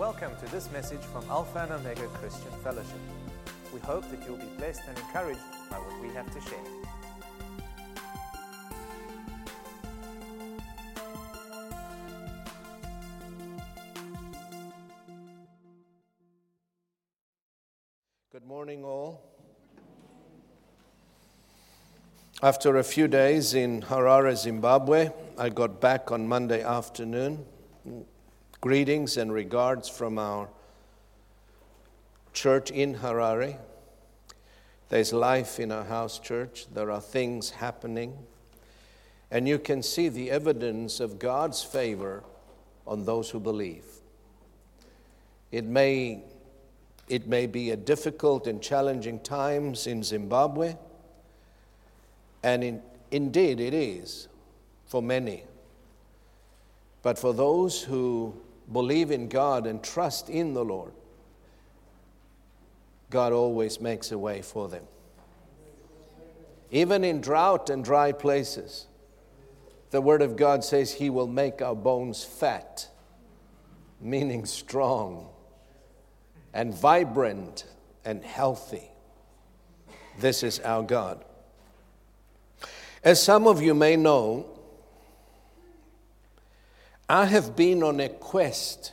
Welcome to this message from Alpha and Omega Christian Fellowship. We hope that you'll be blessed and encouraged by what we have to share. Good morning, all. After a few days in Harare, Zimbabwe, I got back on Monday afternoon. Greetings and regards from our church in Harare. There's life in our house church, there are things happening, and you can see the evidence of God's favor on those who believe. It may, it may be a difficult and challenging times in Zimbabwe, and in, indeed it is for many. But for those who believe in God and trust in the Lord, God always makes a way for them. Even in drought and dry places, the Word of God says He will make our bones fat, meaning strong and vibrant and healthy. This is our God. As some of you may know, I have been on a quest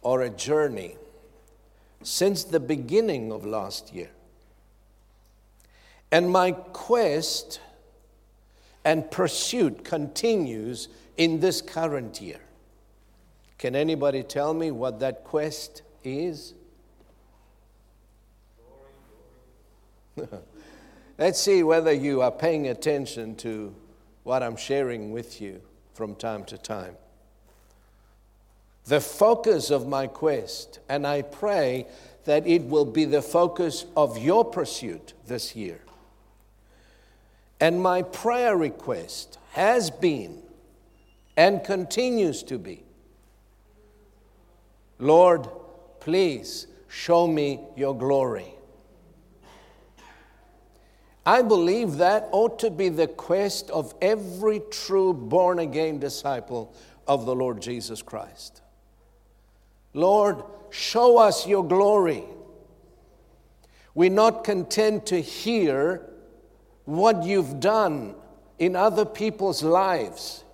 or a journey since the beginning of last year. And my quest and pursuit continues in this current year. Can anybody tell me what that quest is? Let's see whether you are paying attention to what I'm sharing with you from time to time. The focus of my quest, and I pray that it will be the focus of your pursuit this year. And my prayer request has been and continues to be Lord, please show me your glory. I believe that ought to be the quest of every true born again disciple of the Lord Jesus Christ. Lord, show us your glory. We're not content to hear what you've done in other people's lives.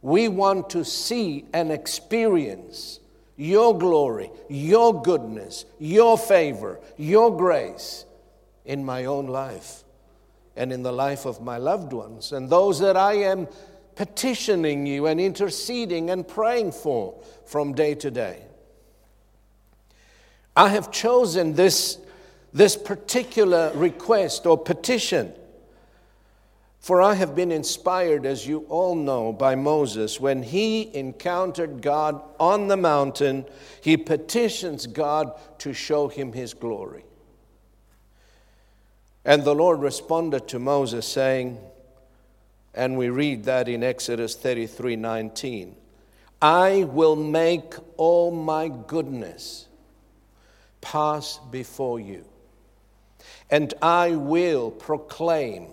We want to see and experience your glory, your goodness, your favor, your grace in my own life and in the life of my loved ones and those that I am petitioning you and interceding and praying for from day to day. I have chosen this, this particular request or petition. For I have been inspired, as you all know, by Moses. When he encountered God on the mountain, he petitions God to show him his glory. And the Lord responded to Moses, saying, and we read that in Exodus 33 19, I will make all my goodness pass before you, and I will proclaim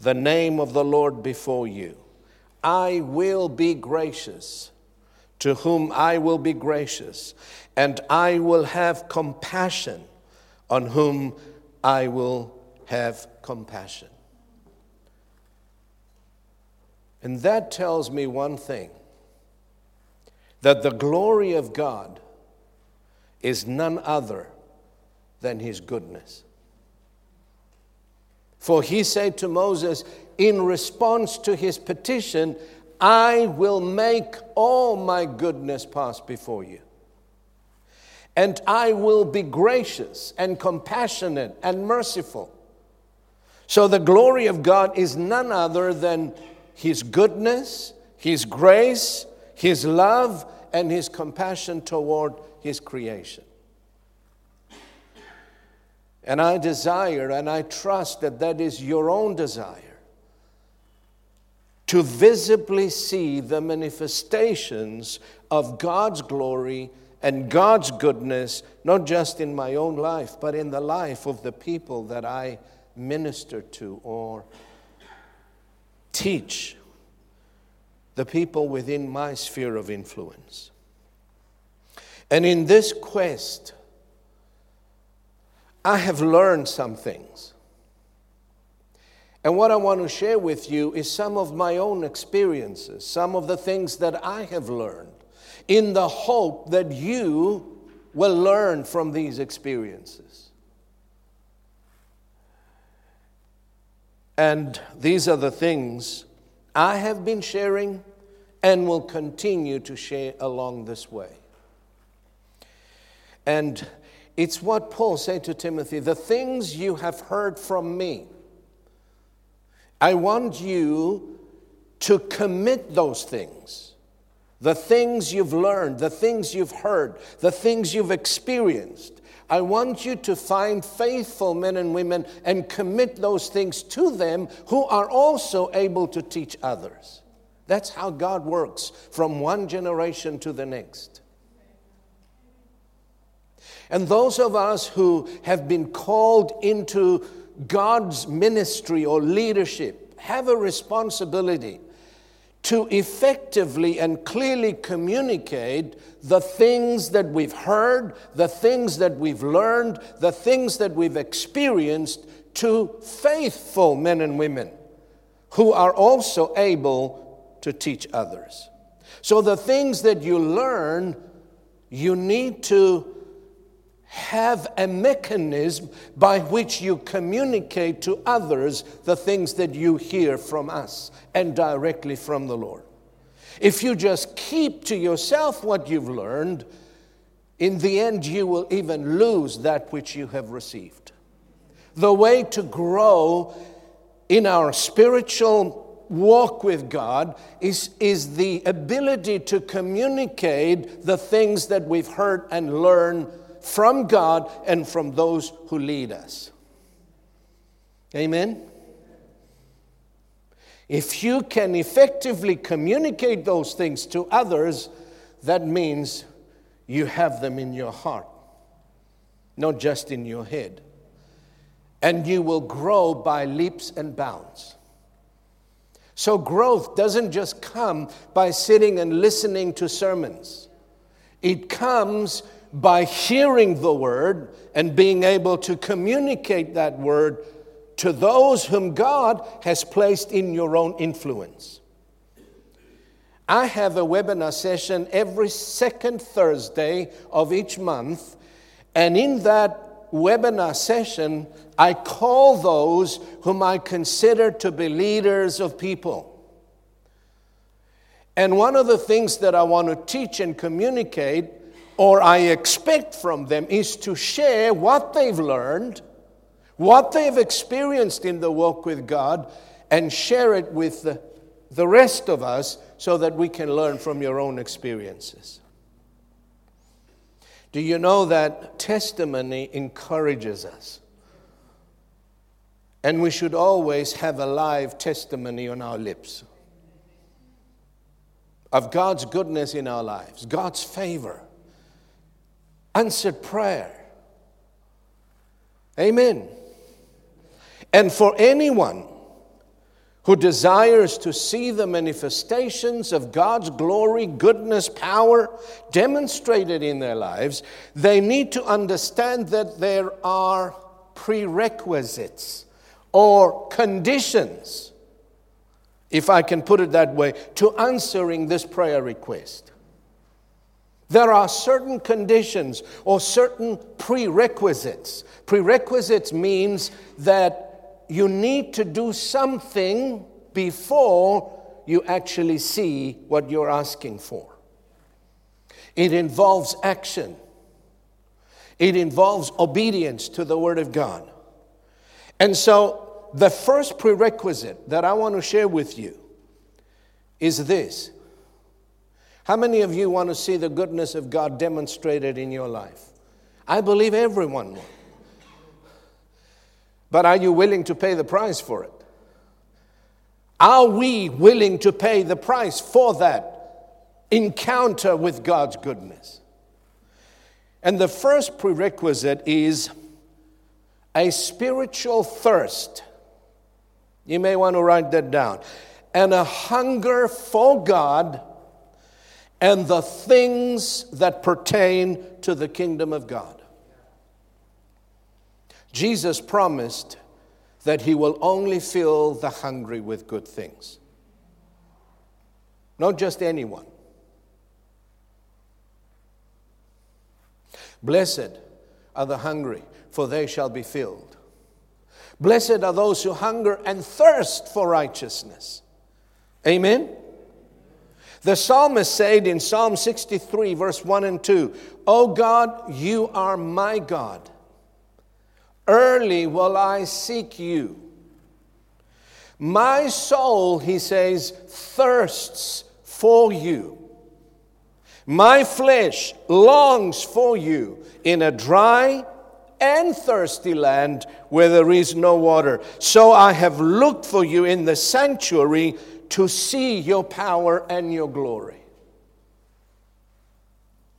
the name of the Lord before you. I will be gracious to whom I will be gracious, and I will have compassion on whom I will have compassion. And that tells me one thing that the glory of God is none other than his goodness. For he said to Moses, in response to his petition, I will make all my goodness pass before you and I will be gracious and compassionate and merciful. So the glory of God is none other than His goodness, His grace, His love, and His compassion toward His creation. And I desire and I trust that that is your own desire to visibly see the manifestations of God's glory and God's goodness, not just in my own life, but in the life of the people that I minister to or teach, the people within my sphere of influence. And in this quest, I have learned some things. And what I want to share with you is some of my own experiences, some of the things that I have learned, in the hope that you will learn from these experiences. And these are the things I have been sharing and will continue to share along this way. And it's what Paul said to Timothy the things you have heard from me, I want you to commit those things. The things you've learned, the things you've heard, the things you've experienced. I want you to find faithful men and women and commit those things to them who are also able to teach others. That's how God works from one generation to the next. And those of us who have been called into God's ministry or leadership have a responsibility to effectively and clearly communicate the things that we've heard, the things that we've learned, the things that we've experienced to faithful men and women who are also able to teach others. So, the things that you learn, you need to have a mechanism by which you communicate to others the things that you hear from us and directly from the Lord. If you just keep to yourself what you've learned, in the end you will even lose that which you have received. The way to grow in our spiritual walk with God is, is the ability to communicate the things that we've heard and learned from God and from those who lead us. Amen? If you can effectively communicate those things to others, that means you have them in your heart, not just in your head. And you will grow by leaps and bounds. So, growth doesn't just come by sitting and listening to sermons, it comes by hearing the word and being able to communicate that word to those whom God has placed in your own influence. I have a webinar session every second Thursday of each month, and in that webinar session, I call those whom I consider to be leaders of people. And one of the things that I want to teach and communicate or I expect from them is to share what they've learned, what they've experienced in the walk with God, and share it with the, the rest of us so that we can learn from your own experiences. Do you know that testimony encourages us? And we should always have a live testimony on our lips of God's goodness in our lives, God's favor answered prayer. Amen. And for anyone who desires to see the manifestations of God's glory, goodness, power demonstrated in their lives, they need to understand that there are prerequisites or conditions, if I can put it that way, to answering this prayer request. There are certain conditions or certain prerequisites. Prerequisites means that you need to do something before you actually see what you're asking for. It involves action, it involves obedience to the Word of God. And so, the first prerequisite that I want to share with you is this how many of you want to see the goodness of God demonstrated in your life? I believe everyone will. But are you willing to pay the price for it? Are we willing to pay the price for that encounter with God's goodness? And the first prerequisite is a spiritual thirst. You may want to write that down. And a hunger for God and the things that pertain to the kingdom of God. Jesus promised that he will only fill the hungry with good things. Not just anyone. Blessed are the hungry, for they shall be filled. Blessed are those who hunger and thirst for righteousness. Amen. The psalmist said in Psalm 63, verse 1 and 2, O God, you are my God. Early will I seek you. My soul, he says, thirsts for you. My flesh longs for you in a dry and thirsty land where there is no water. So I have looked for you in the sanctuary to see your power and your glory.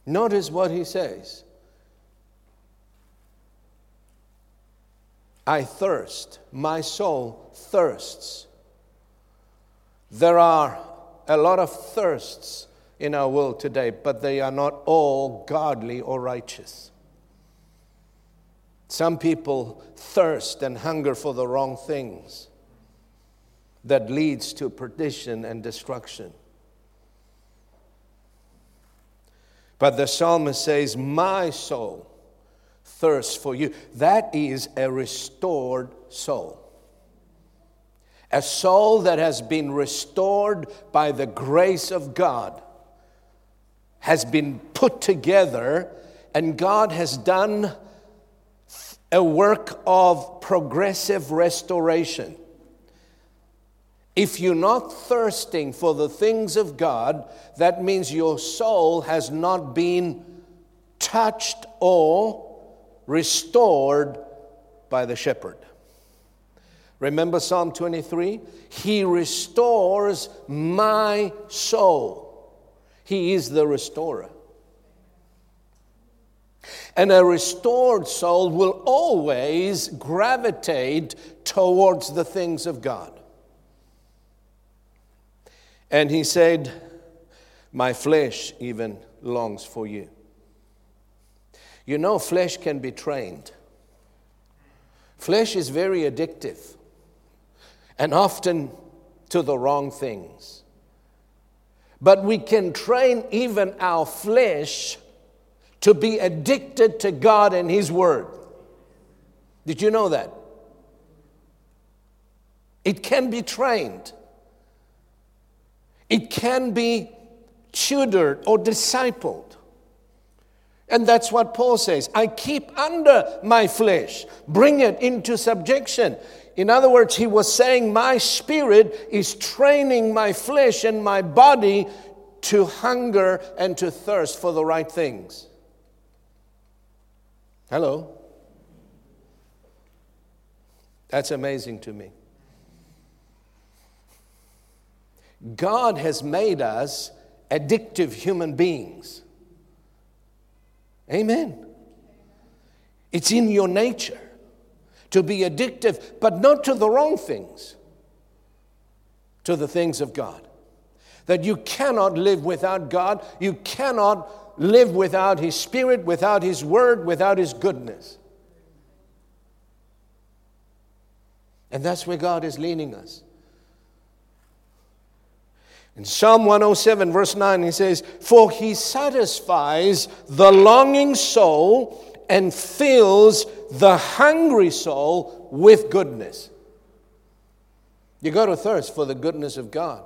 Notice what he says I thirst, my soul thirsts. There are a lot of thirsts in our world today, but they are not all godly or righteous. Some people thirst and hunger for the wrong things that leads to perdition and destruction. But the psalmist says, My soul thirsts for you. That is a restored soul. A soul that has been restored by the grace of God has been put together, and God has done a work of progressive restoration. If you're not thirsting for the things of God, that means your soul has not been touched or restored by the shepherd. Remember Psalm 23? He restores my soul. He is the restorer. And a restored soul will always gravitate towards the things of God. And he said, My flesh even longs for you. You know, flesh can be trained. Flesh is very addictive and often to the wrong things. But we can train even our flesh to be addicted to God and His Word. Did you know that? It can be trained. It can be tutored or discipled. And that's what Paul says. I keep under my flesh, bring it into subjection. In other words, he was saying, My spirit is training my flesh and my body to hunger and to thirst for the right things. Hello? That's amazing to me. God has made us addictive human beings. Amen. It's in your nature to be addictive, but not to the wrong things, to the things of God. That you cannot live without God, you cannot live without His Spirit, without His Word, without His goodness. And that's where God is leading us. In Psalm 107, verse 9, he says, For he satisfies the longing soul and fills the hungry soul with goodness. You got to thirst for the goodness of God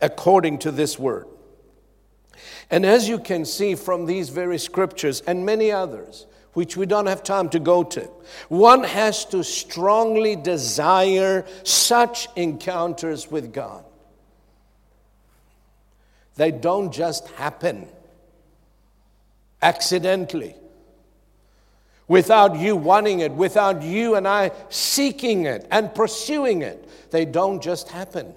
according to this word. And as you can see from these very scriptures and many others, which we don't have time to go to, one has to strongly desire such encounters with God. They don't just happen accidentally. Without you wanting it, without you and I seeking it and pursuing it, they don't just happen.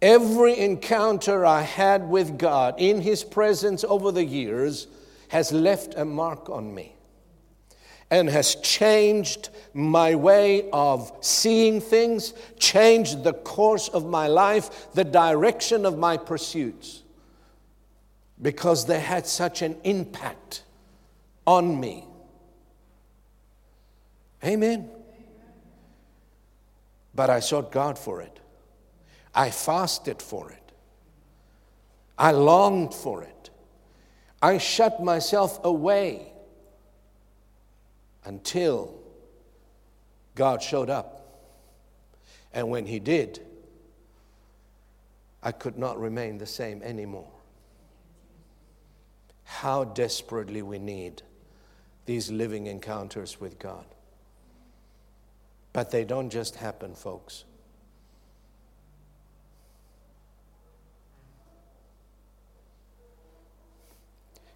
Every encounter I had with God in His presence over the years has left a mark on me. And has changed my way of seeing things, changed the course of my life, the direction of my pursuits, because they had such an impact on me. Amen. But I sought God for it. I fasted for it. I longed for it. I shut myself away until God showed up. And when He did, I could not remain the same anymore. How desperately we need these living encounters with God. But they don't just happen, folks.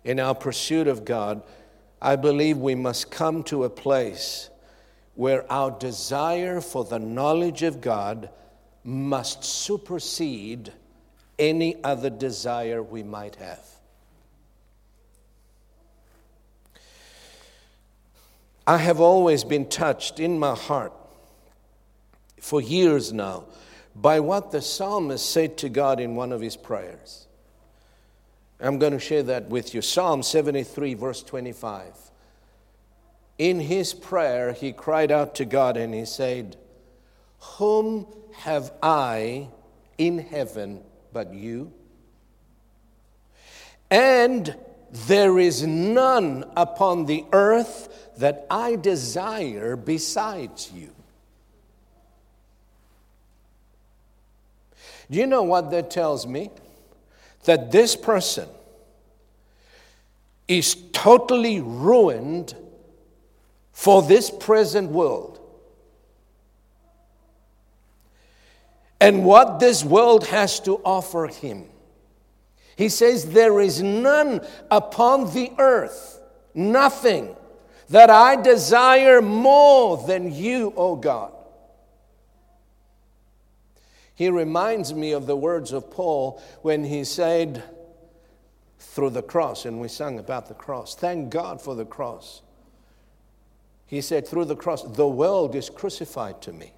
In our pursuit of God, I believe we must come to a place where our desire for the knowledge of God must supersede any other desire we might have. I have always been touched in my heart for years now by what the psalmist said to God in one of his prayers. I'm going to share that with you. Psalm 73, verse 25. In his prayer, he cried out to God and he said, Whom have I in heaven but you? And there is none upon the earth that I desire besides you. Do you know what that tells me? That this person is totally ruined for this present world. And what this world has to offer him. He says, There is none upon the earth, nothing that I desire more than you, O God. He reminds me of the words of Paul when he said, through the cross, and we sang about the cross. Thank God for the cross. He said, through the cross, the world is crucified to me.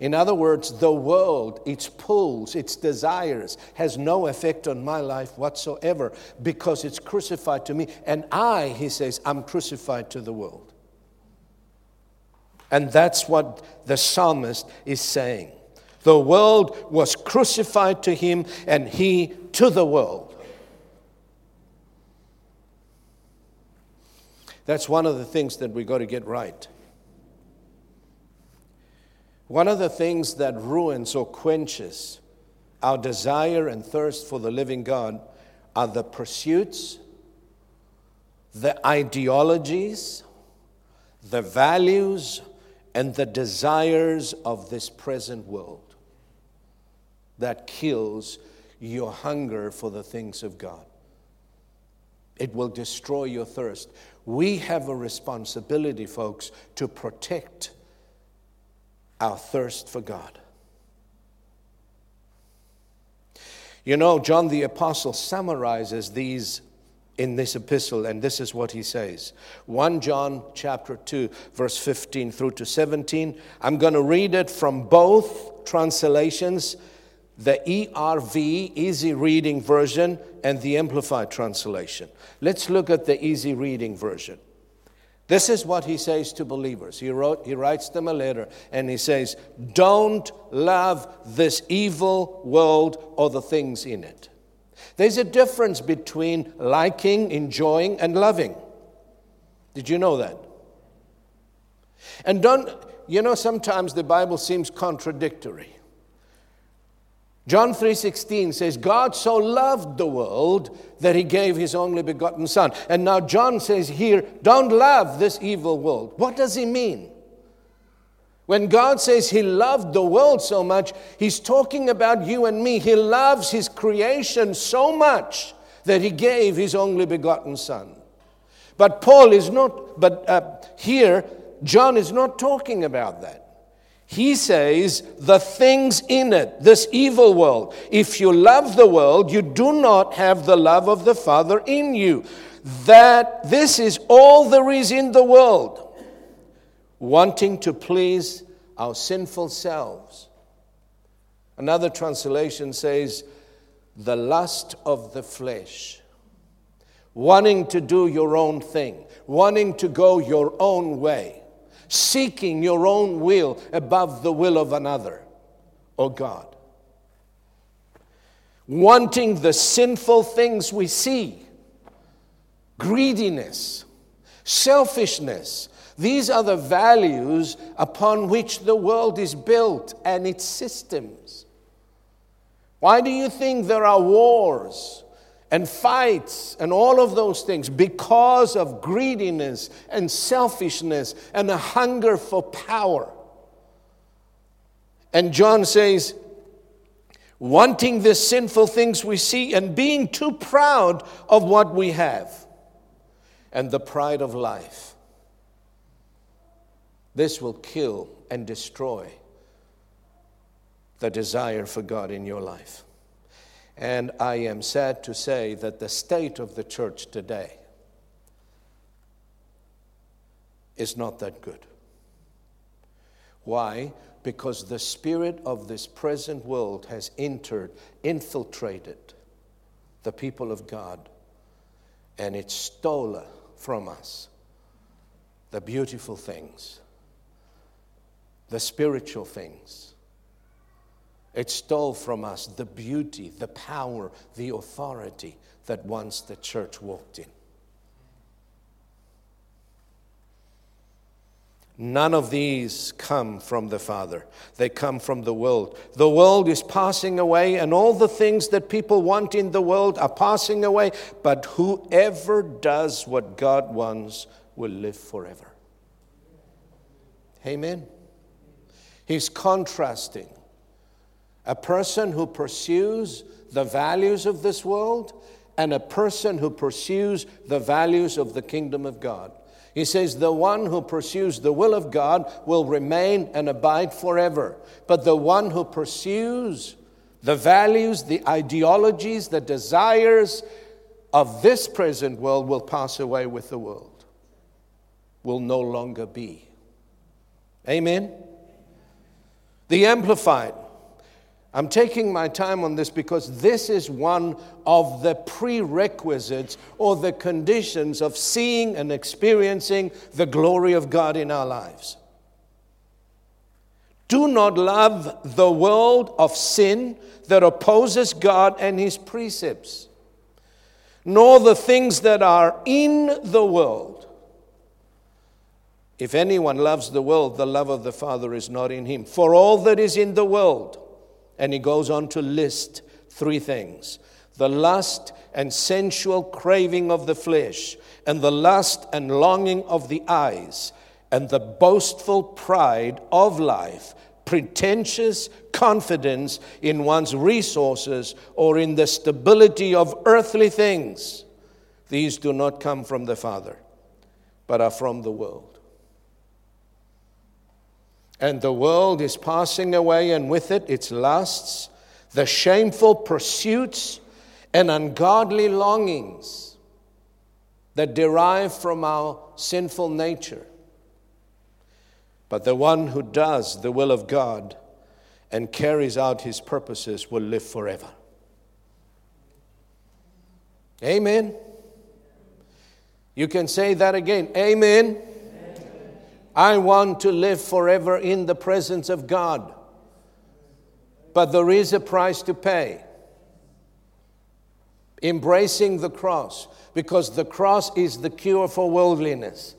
In other words, the world, its pulls, its desires, has no effect on my life whatsoever because it's crucified to me. And I, he says, I'm crucified to the world. And that's what the psalmist is saying. The world was crucified to him, and he to the world. That's one of the things that we've got to get right. One of the things that ruins or quenches our desire and thirst for the living God are the pursuits, the ideologies, the values, and the desires of this present world that kills your hunger for the things of God. It will destroy your thirst. We have a responsibility, folks, to protect our thirst for God. You know, John the Apostle summarizes these in this epistle and this is what he says 1 john chapter 2 verse 15 through to 17 i'm going to read it from both translations the ERV, Easy Reading Version, and the Amplified Translation. Let's look at the Easy Reading Version. This is what he says to believers. He, wrote, he writes them a letter and he says, Don't love this evil world or the things in it. There's a difference between liking, enjoying, and loving. Did you know that? And don't, you know, sometimes the Bible seems contradictory. John 3:16 says God so loved the world that he gave his only begotten son. And now John says here, don't love this evil world. What does he mean? When God says he loved the world so much, he's talking about you and me. He loves his creation so much that he gave his only begotten son. But Paul is not but uh, here John is not talking about that. He says, the things in it, this evil world. If you love the world, you do not have the love of the Father in you. that this is all there is in the world, wanting to please our sinful selves. Another translation says, the lust of the flesh, wanting to do your own thing, wanting to go your own way, seeking your own will above the will of another, or God. Wanting the sinful things we see, greediness, selfishness. These are the values upon which the world is built and its systems. Why do you think there are wars and fights and all of those things? Because of greediness and selfishness and a hunger for power. And John says, wanting the sinful things we see and being too proud of what we have and the pride of life. This will kill and destroy the desire for God in your life. And I am sad to say that the state of the church today is not that good. Why? Because the spirit of this present world has entered, infiltrated the people of God, and it stole from us the beautiful things, the spiritual things it stole from us the beauty, the power, the authority that once the church walked in. None of these come from the Father. They come from the world. The world is passing away, and all the things that people want in the world are passing away. But whoever does what God wants will live forever. Amen. He's contrasting a person who pursues the values of this world and a person who pursues the values of the kingdom of God. He says, The one who pursues the will of God will remain and abide forever. But the one who pursues the values, the ideologies, the desires of this present world will pass away with the world, will no longer be. Amen? The Amplified. I'm taking my time on this because this is one of the prerequisites or the conditions of seeing and experiencing the glory of God in our lives. Do not love the world of sin that opposes God and His precepts, nor the things that are in the world. If anyone loves the world, the love of the Father is not in him. For all that is in the world, and he goes on to list three things the lust and sensual craving of the flesh, and the lust and longing of the eyes, and the boastful pride of life, pretentious confidence in one's resources or in the stability of earthly things. These do not come from the Father, but are from the world. And the world is passing away, and with it, its lusts, the shameful pursuits, and ungodly longings that derive from our sinful nature. But the one who does the will of God and carries out his purposes will live forever. Amen. You can say that again. Amen. I want to live forever in the presence of God. But there is a price to pay. Embracing the cross, because the cross is the cure for worldliness.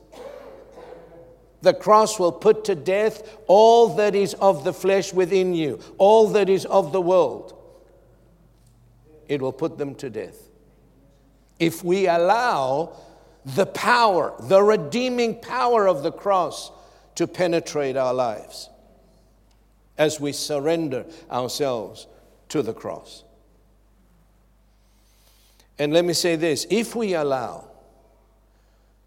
The cross will put to death all that is of the flesh within you, all that is of the world. It will put them to death. If we allow the power, the redeeming power of the cross to penetrate our lives as we surrender ourselves to the cross. And let me say this if we allow,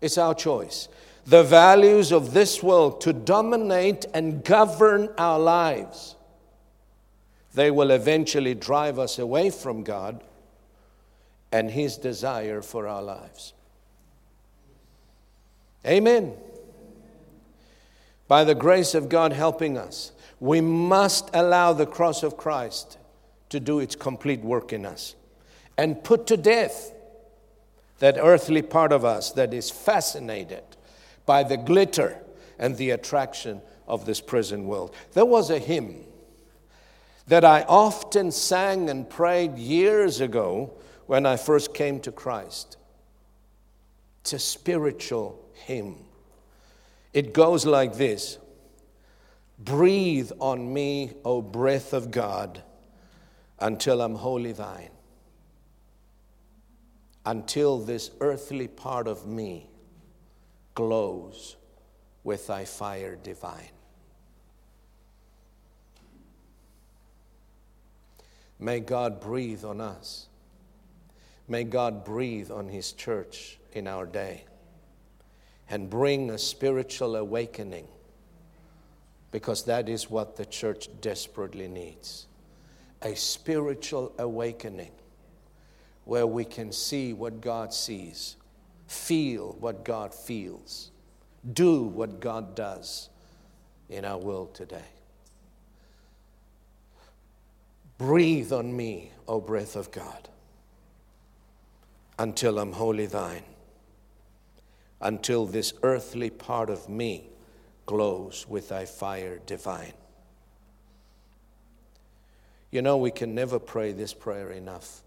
it's our choice, the values of this world to dominate and govern our lives, they will eventually drive us away from God and His desire for our lives. Amen. By the grace of God helping us, we must allow the cross of Christ to do its complete work in us and put to death that earthly part of us that is fascinated by the glitter and the attraction of this present world. There was a hymn that I often sang and prayed years ago when I first came to Christ. It's a spiritual hymn. It goes like this Breathe on me, O breath of God, until I'm wholly thine, until this earthly part of me glows with thy fire divine. May God breathe on us. May God breathe on His church in our day and bring a spiritual awakening because that is what the church desperately needs a spiritual awakening where we can see what God sees, feel what God feels, do what God does in our world today. Breathe on me, O breath of God, until I'm wholly thine, until this earthly part of me glows with thy fire divine. You know, we can never pray this prayer enough.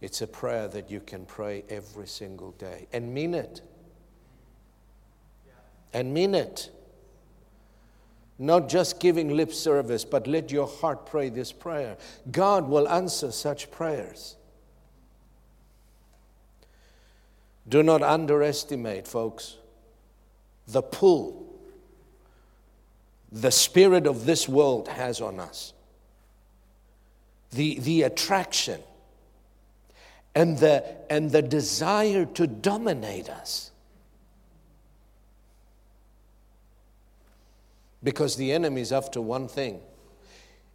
It's a prayer that you can pray every single day and mean it. And mean it. Not just giving lip service, but let your heart pray this prayer. God will answer such prayers. Do not underestimate, folks, the pull the spirit of this world has on us, the, the attraction, and the, and the desire to dominate us. Because the enemy is after one thing.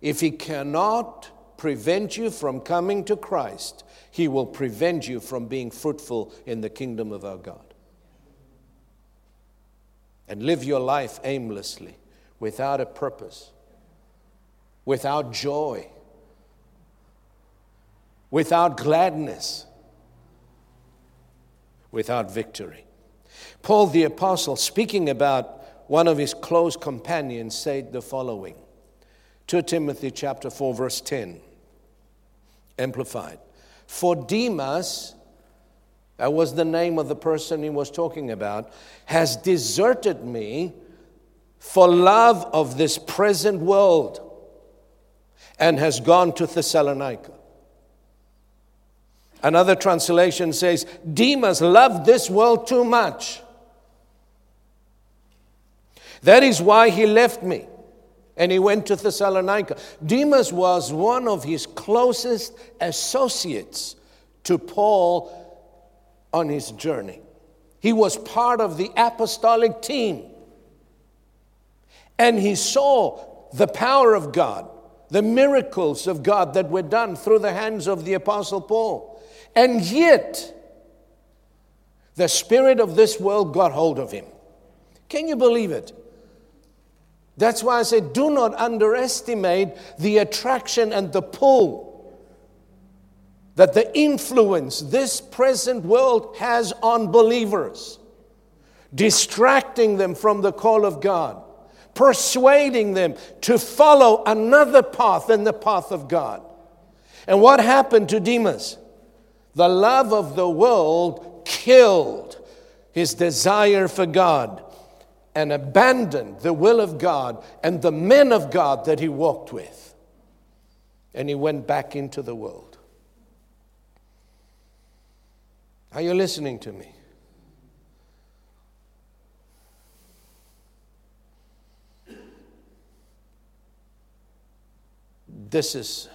If he cannot prevent you from coming to Christ, he will prevent you from being fruitful in the kingdom of our God. And live your life aimlessly, without a purpose, without joy, without gladness, without victory. Paul the Apostle, speaking about one of his close companions said the following 2 Timothy chapter 4 verse 10 amplified for Demas that was the name of the person he was talking about has deserted me for love of this present world and has gone to Thessalonica. Another translation says, Demas loved this world too much that is why he left me and he went to Thessalonica. Demas was one of his closest associates to Paul on his journey. He was part of the apostolic team. And he saw the power of God, the miracles of God that were done through the hands of the apostle Paul. And yet, the spirit of this world got hold of him. Can you believe it? That's why I say do not underestimate the attraction and the pull that the influence this present world has on believers, distracting them from the call of God, persuading them to follow another path than the path of God. And what happened to Demas? The love of the world killed his desire for God and abandoned the will of God and the men of God that he walked with. And he went back into the world. Are you listening to me? This is,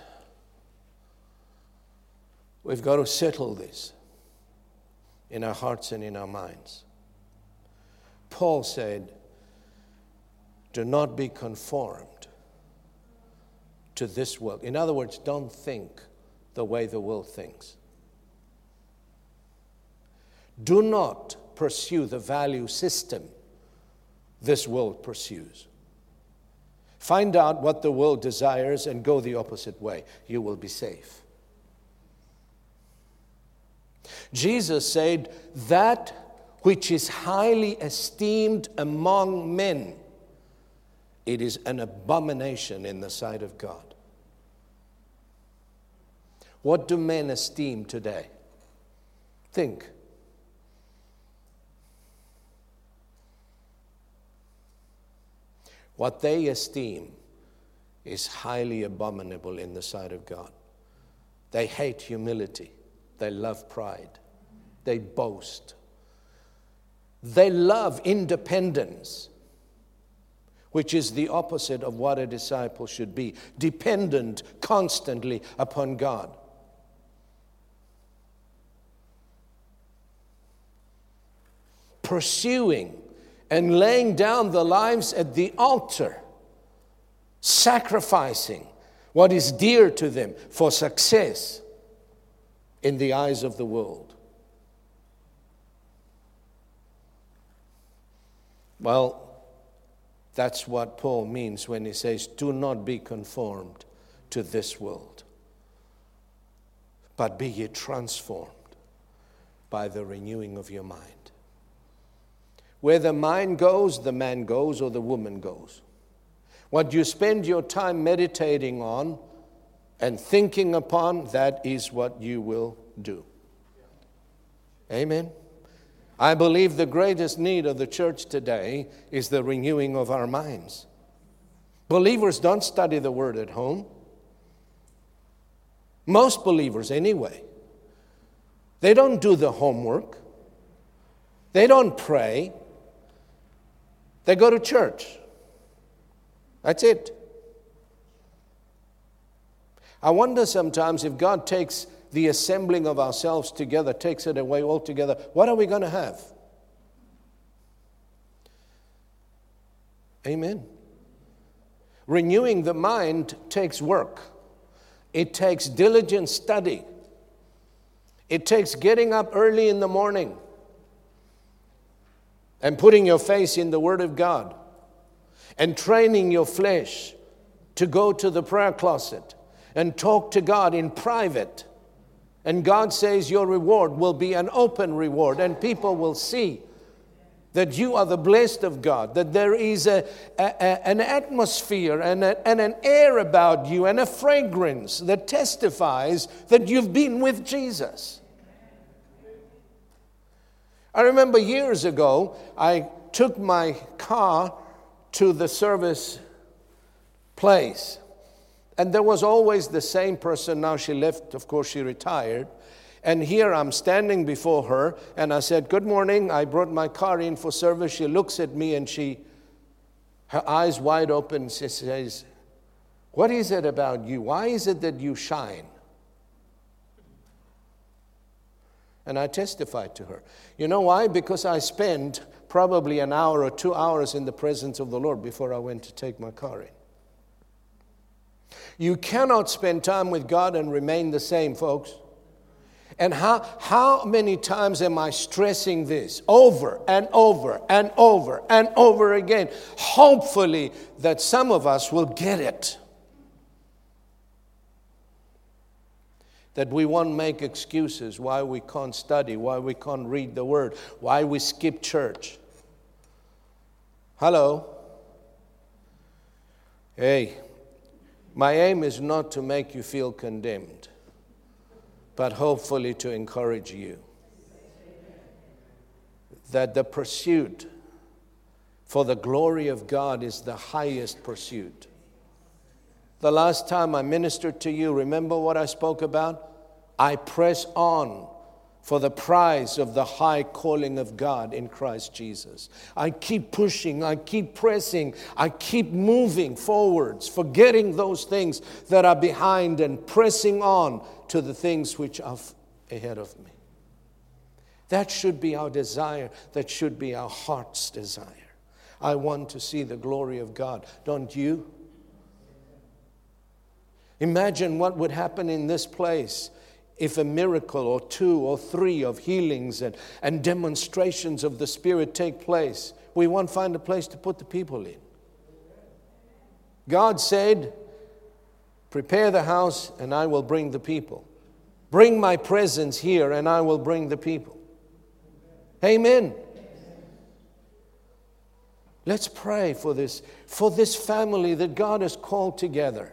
we've got to settle this in our hearts and in our minds. Paul said, Do not be conformed to this world. In other words, don't think the way the world thinks. Do not pursue the value system this world pursues. Find out what the world desires and go the opposite way. You will be safe. Jesus said, That which is highly esteemed among men, it is an abomination in the sight of God. What do men esteem today? Think. What they esteem is highly abominable in the sight of God. They hate humility. They love pride. They boast. They love independence, which is the opposite of what a disciple should be dependent constantly upon God. Pursuing and laying down their lives at the altar, sacrificing what is dear to them for success in the eyes of the world. Well, that's what Paul means when he says, Do not be conformed to this world, but be ye transformed by the renewing of your mind. Where the mind goes, the man goes or the woman goes. What you spend your time meditating on and thinking upon, that is what you will do. Amen. I believe the greatest need of the church today is the renewing of our minds. Believers don't study the word at home. Most believers, anyway. They don't do the homework. They don't pray. They go to church. That's it. I wonder sometimes if God takes the assembling of ourselves together, takes it away altogether, what are we going to have? Amen. Renewing the mind takes work, it takes diligent study, it takes getting up early in the morning and putting your face in the Word of God and training your flesh to go to the prayer closet and talk to God in private. And God says your reward will be an open reward, and people will see that you are the blessed of God, that there is a, a, an atmosphere and, a, and an air about you and a fragrance that testifies that you've been with Jesus. I remember years ago, I took my car to the service place. And there was always the same person. Now she left, of course, she retired. And here I'm standing before her, and I said, Good morning. I brought my car in for service. She looks at me and she, her eyes wide open, she says, What is it about you? Why is it that you shine? And I testified to her. You know why? Because I spent probably an hour or two hours in the presence of the Lord before I went to take my car in. You cannot spend time with God and remain the same, folks. And how, how many times am I stressing this over and over and over and over again? Hopefully, that some of us will get it. that we won't make excuses why we can't study, why we can't read the word, why we skip church. Hello? Hey, my aim is not to make you feel condemned, but hopefully to encourage you that the pursuit for the glory of God is the highest pursuit. The last time I ministered to you, remember what I spoke about? I press on for the prize of the high calling of God in Christ Jesus. I keep pushing, I keep pressing, I keep moving forwards, forgetting those things that are behind and pressing on to the things which are ahead of me. That should be our desire, that should be our heart's desire. I want to see the glory of God, don't you? Imagine what would happen in this place if a miracle or two or three of healings and, and demonstrations of the Spirit take place, we won't find a place to put the people in. God said, Prepare the house, and I will bring the people. Bring my presence here, and I will bring the people. Amen. Let's pray for this, for this family that God has called together.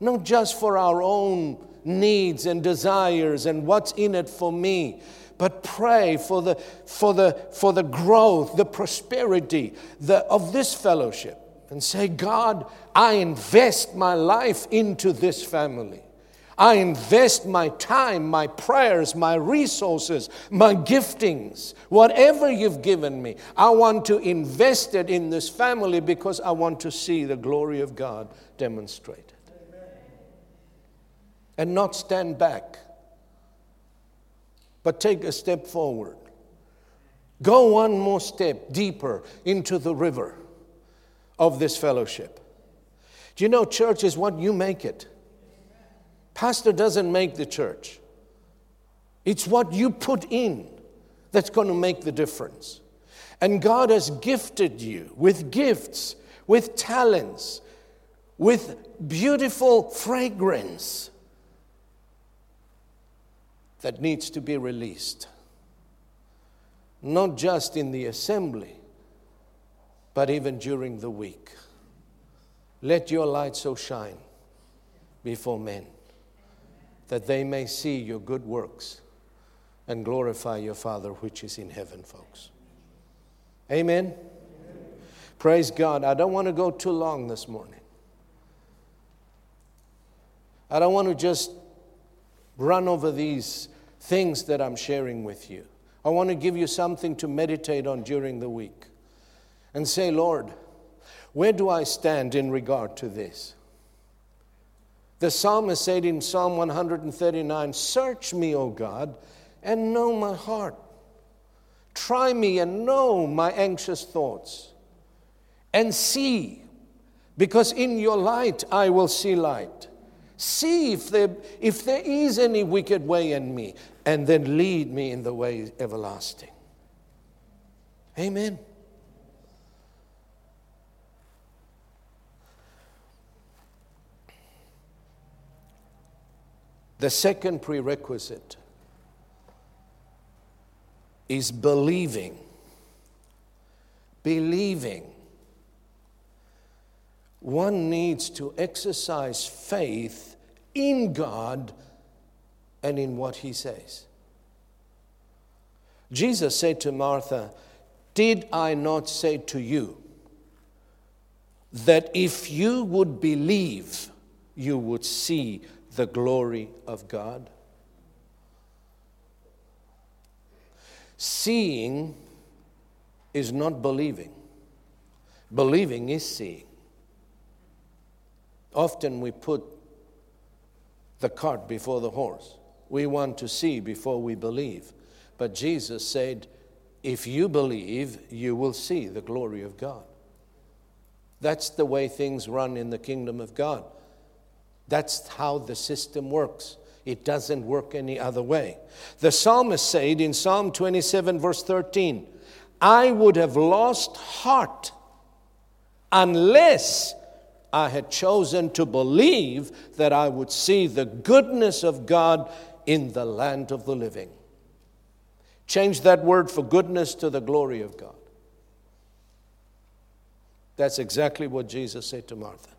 Not just for our own needs and desires and what's in it for me, but pray for the, for the, for the growth, the prosperity the, of this fellowship. And say, God, I invest my life into this family. I invest my time, my prayers, my resources, my giftings, whatever you've given me. I want to invest it in this family because I want to see the glory of God demonstrated. And not stand back, but take a step forward. Go one more step deeper into the river of this fellowship. Do you know church is what you make it? Pastor doesn't make the church. It's what you put in that's going to make the difference. And God has gifted you with gifts, with talents, with beautiful fragrance that needs to be released. Not just in the assembly, but even during the week. Let your light so shine before men that they may see your good works and glorify your Father which is in heaven, folks. Amen. Amen. Praise God. I don't want to go too long this morning. I don't want to just run over these things that I'm sharing with you. I want to give you something to meditate on during the week and say, Lord, where do I stand in regard to this? The psalmist said in Psalm 139 Search me, O God, and know my heart. Try me and know my anxious thoughts. And see, because in your light I will see light. See if there, if there is any wicked way in me, and then lead me in the way everlasting. Amen. The second prerequisite is believing. Believing. One needs to exercise faith in God and in what He says. Jesus said to Martha, Did I not say to you that if you would believe, you would see the glory of God. Seeing is not believing, believing is seeing. Often we put the cart before the horse. We want to see before we believe. But Jesus said, If you believe, you will see the glory of God. That's the way things run in the kingdom of God. That's how the system works. It doesn't work any other way. The psalmist said in Psalm 27, verse 13, I would have lost heart unless I had chosen to believe that I would see the goodness of God in the land of the living. Change that word for goodness to the glory of God. That's exactly what Jesus said to Martha.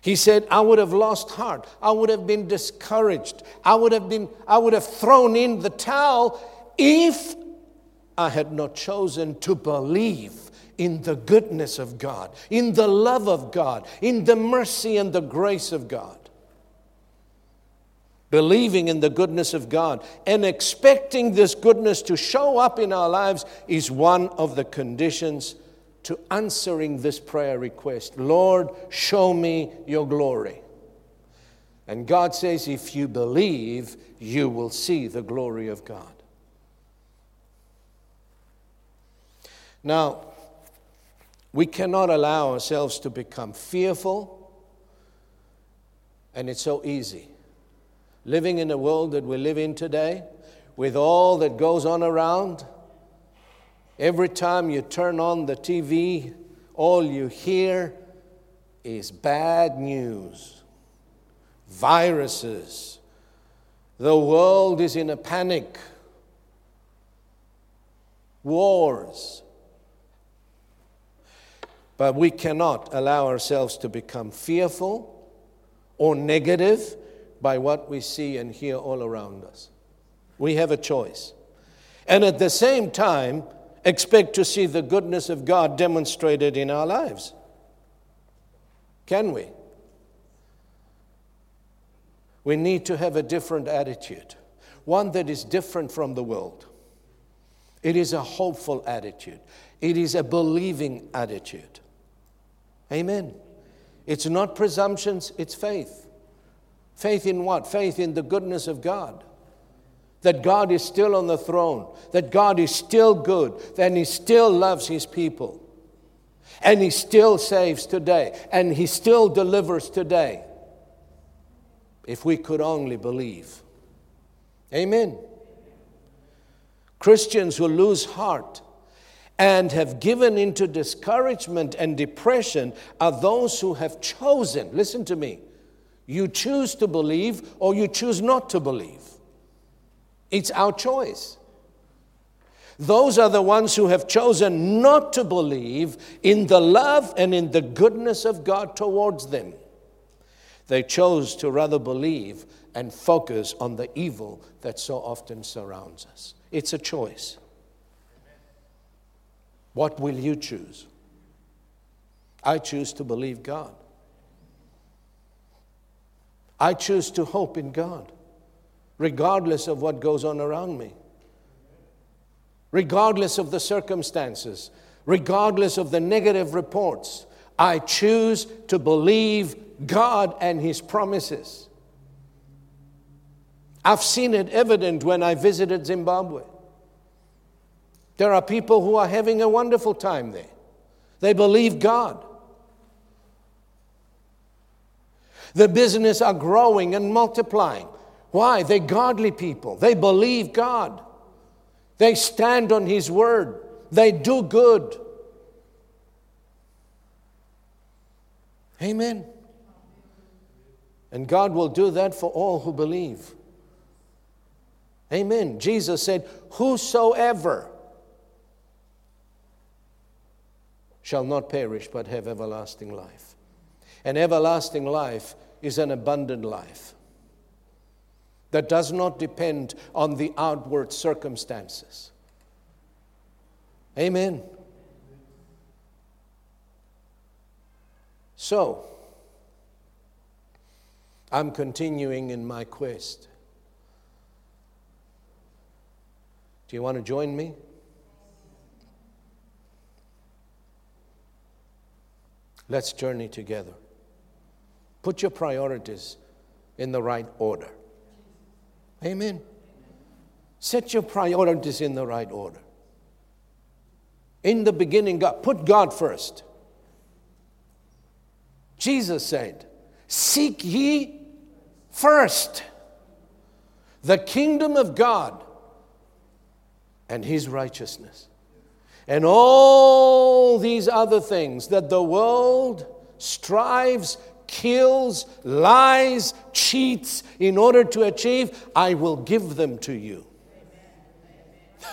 He said, I would have lost heart. I would have been discouraged. I would have been, I would have thrown in the towel if I had not chosen to believe in the goodness of God, in the love of God, in the mercy and the grace of God. Believing in the goodness of God and expecting this goodness to show up in our lives is one of the conditions to answering this prayer request Lord, show me your glory. And God says, if you believe, you will see the glory of God. Now, we cannot allow ourselves to become fearful, and it's so easy. living in the world that we live in today, with all that goes on around, every time you turn on the TV, all you hear is bad news, viruses. The world is in a panic, wars. But we cannot allow ourselves to become fearful or negative by what we see and hear all around us. We have a choice. And at the same time, expect to see the goodness of God demonstrated in our lives. Can we? We need to have a different attitude, one that is different from the world. It is a hopeful attitude, it is a believing attitude. Amen. It's not presumptions, it's faith. Faith in what? Faith in the goodness of God. That God is still on the throne, that God is still good, that He still loves His people, and He still saves today, and He still delivers today. If we could only believe. Amen. Christians who lose heart and have given into discouragement and depression are those who have chosen, listen to me, you choose to believe or you choose not to believe. It's our choice. Those are the ones who have chosen not to believe in the love and in the goodness of God towards them. They chose to rather believe and focus on the evil that so often surrounds us. It's a choice. What will you choose? I choose to believe God. I choose to hope in God, regardless of what goes on around me, regardless of the circumstances, regardless of the negative reports. I choose to believe God and His promises. I've seen it evident when I visited Zimbabwe. There are people who are having a wonderful time there. They believe God. The business are growing and multiplying. Why? They're godly people. They believe God. They stand on His word. They do good. Amen. And God will do that for all who believe. Amen. Jesus said, Whosoever shall not perish but have everlasting life. And everlasting life is an abundant life that does not depend on the outward circumstances. Amen. So, I'm continuing in my quest. Do you want to join me? Let's journey together. Put your priorities in the right order. Amen. Set your priorities in the right order. In the beginning, God, put God first. Jesus said, Seek ye first the kingdom of God and his righteousness and all these other things that the world strives, kills, lies, cheats in order to achieve, I will give them to you.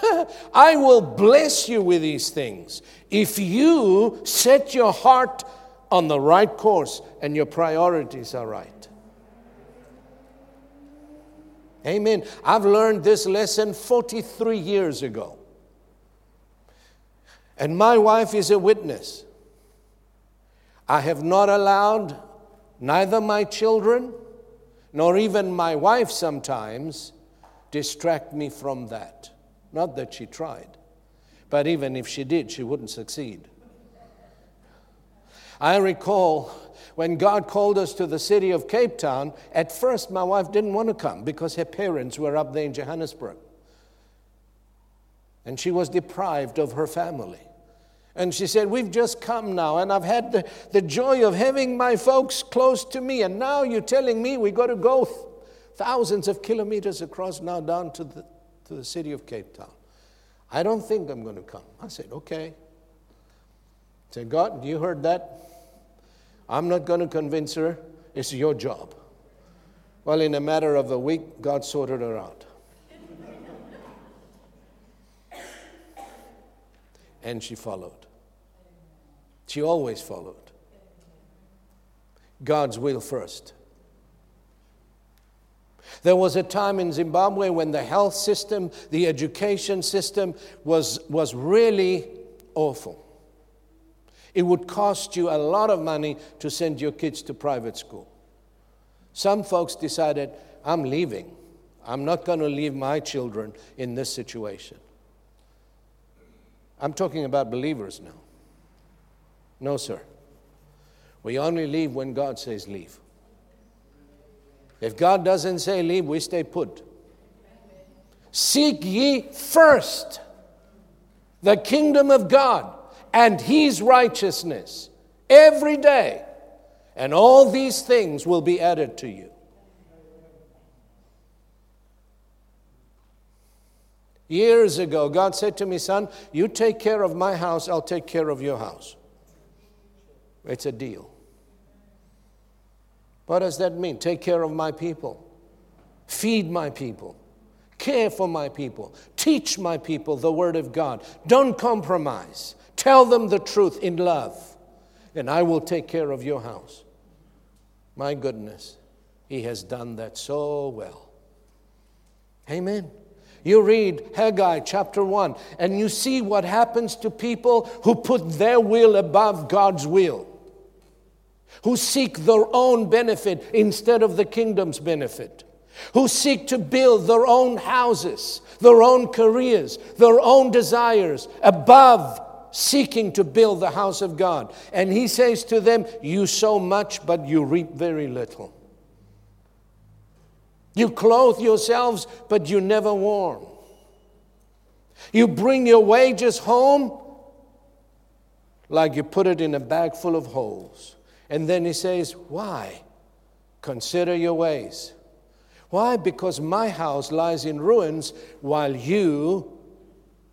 I will bless you with these things if you set your heart on the right course and your priorities are right. Amen. I've learned this lesson 43 years ago. And my wife is a witness. I have not allowed neither my children nor even my wife sometimes distract me from that. Not that she tried, but even if she did, she wouldn't succeed. I recall when God called us to the city of Cape Town, at first my wife didn't want to come because her parents were up there in Johannesburg and she was deprived of her family. And she said, We've just come now, and I've had the, the joy of having my folks close to me, and now you're telling me we got to go. thousands of kilometers across now down to the, to the city of Cape Town. I don't think I'm going to come. I said, okay. I said, God, you heard that? I'm not going to convince her. It's your job. Well, in a matter of a week, God sorted her out. And she followed. She always followed. God's will first. There was a time in Zimbabwe when the health system, the education system was, was really awful. It would cost you a lot of money to send your kids to private school. Some folks decided, I'm leaving. I'm not going to leave my children in this situation. I'm talking about believers now. No, sir. We only leave when God says leave. If God doesn't say leave, we stay put. Seek ye first the kingdom of God and his righteousness every day, and all these things will be added to you. Years ago, God said to me, Son, you take care of my house, I'll take care of your house. It's a deal. What does that mean? Take care of my people, feed my people, care for my people, teach my people the Word of God. Don't compromise. Tell them the truth in love, and I will take care of your house. My goodness, He has done that so well. Amen. You read Haggai chapter 1, and you see what happens to people who put their will above God's will who seek their own benefit instead of the kingdom's benefit, who seek to build their own houses, their own careers, their own desires above seeking to build the house of God. And he says to them, You sow much, but you reap very little. You clothe yourselves, but you never warm. You bring your wages home like you put it in a bag full of holes. And then he says, Why? Consider your ways. Why? Because my house lies in ruins while you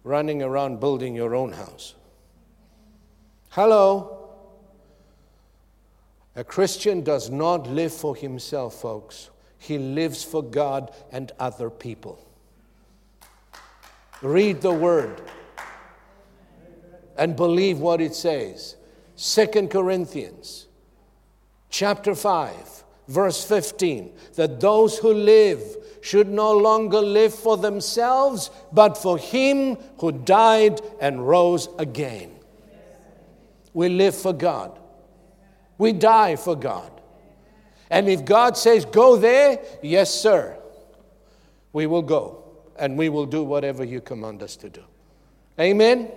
running around building your own house. Hello? A Christian does not live for himself, folks. He lives for God and other people. Read the word and believe what it says. Second Corinthians chapter 5, verse 15, that those who live should no longer live for themselves, but for him who died and rose again. We live for God. We die for God. And if God says, go there, yes, sir, we will go and we will do whatever you command us to do. Amen?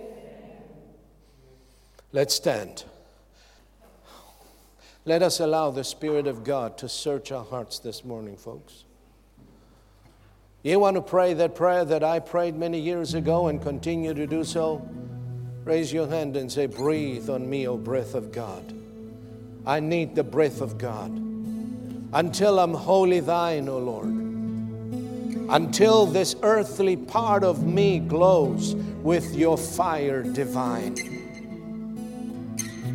Let's stand. Let us allow the Spirit of God to search our hearts this morning, folks. You want to pray that prayer that I prayed many years ago and continue to do so? Raise your hand and say, Breathe on me, O breath of God. I need the breath of God. Until I'm wholly thine, O Lord. Until this earthly part of me glows with your fire divine.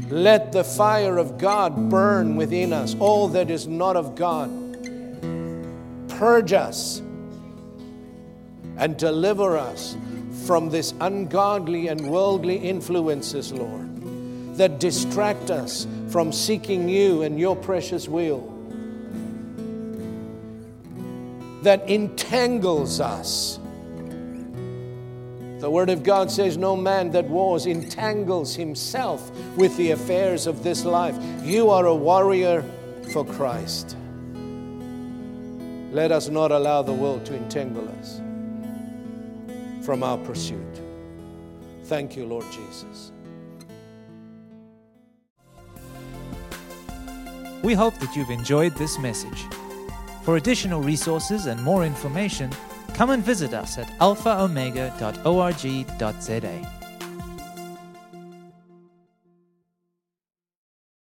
Let the fire of God burn within us, all that is not of God. Purge us and deliver us from this ungodly and worldly influences, Lord, that distract us from seeking you and your precious will, that entangles us the Word of God says, No man that wars entangles himself with the affairs of this life. You are a warrior for Christ. Let us not allow the world to entangle us from our pursuit. Thank you, Lord Jesus. We hope that you've enjoyed this message. For additional resources and more information, come and visit us at alphaomega.org.za.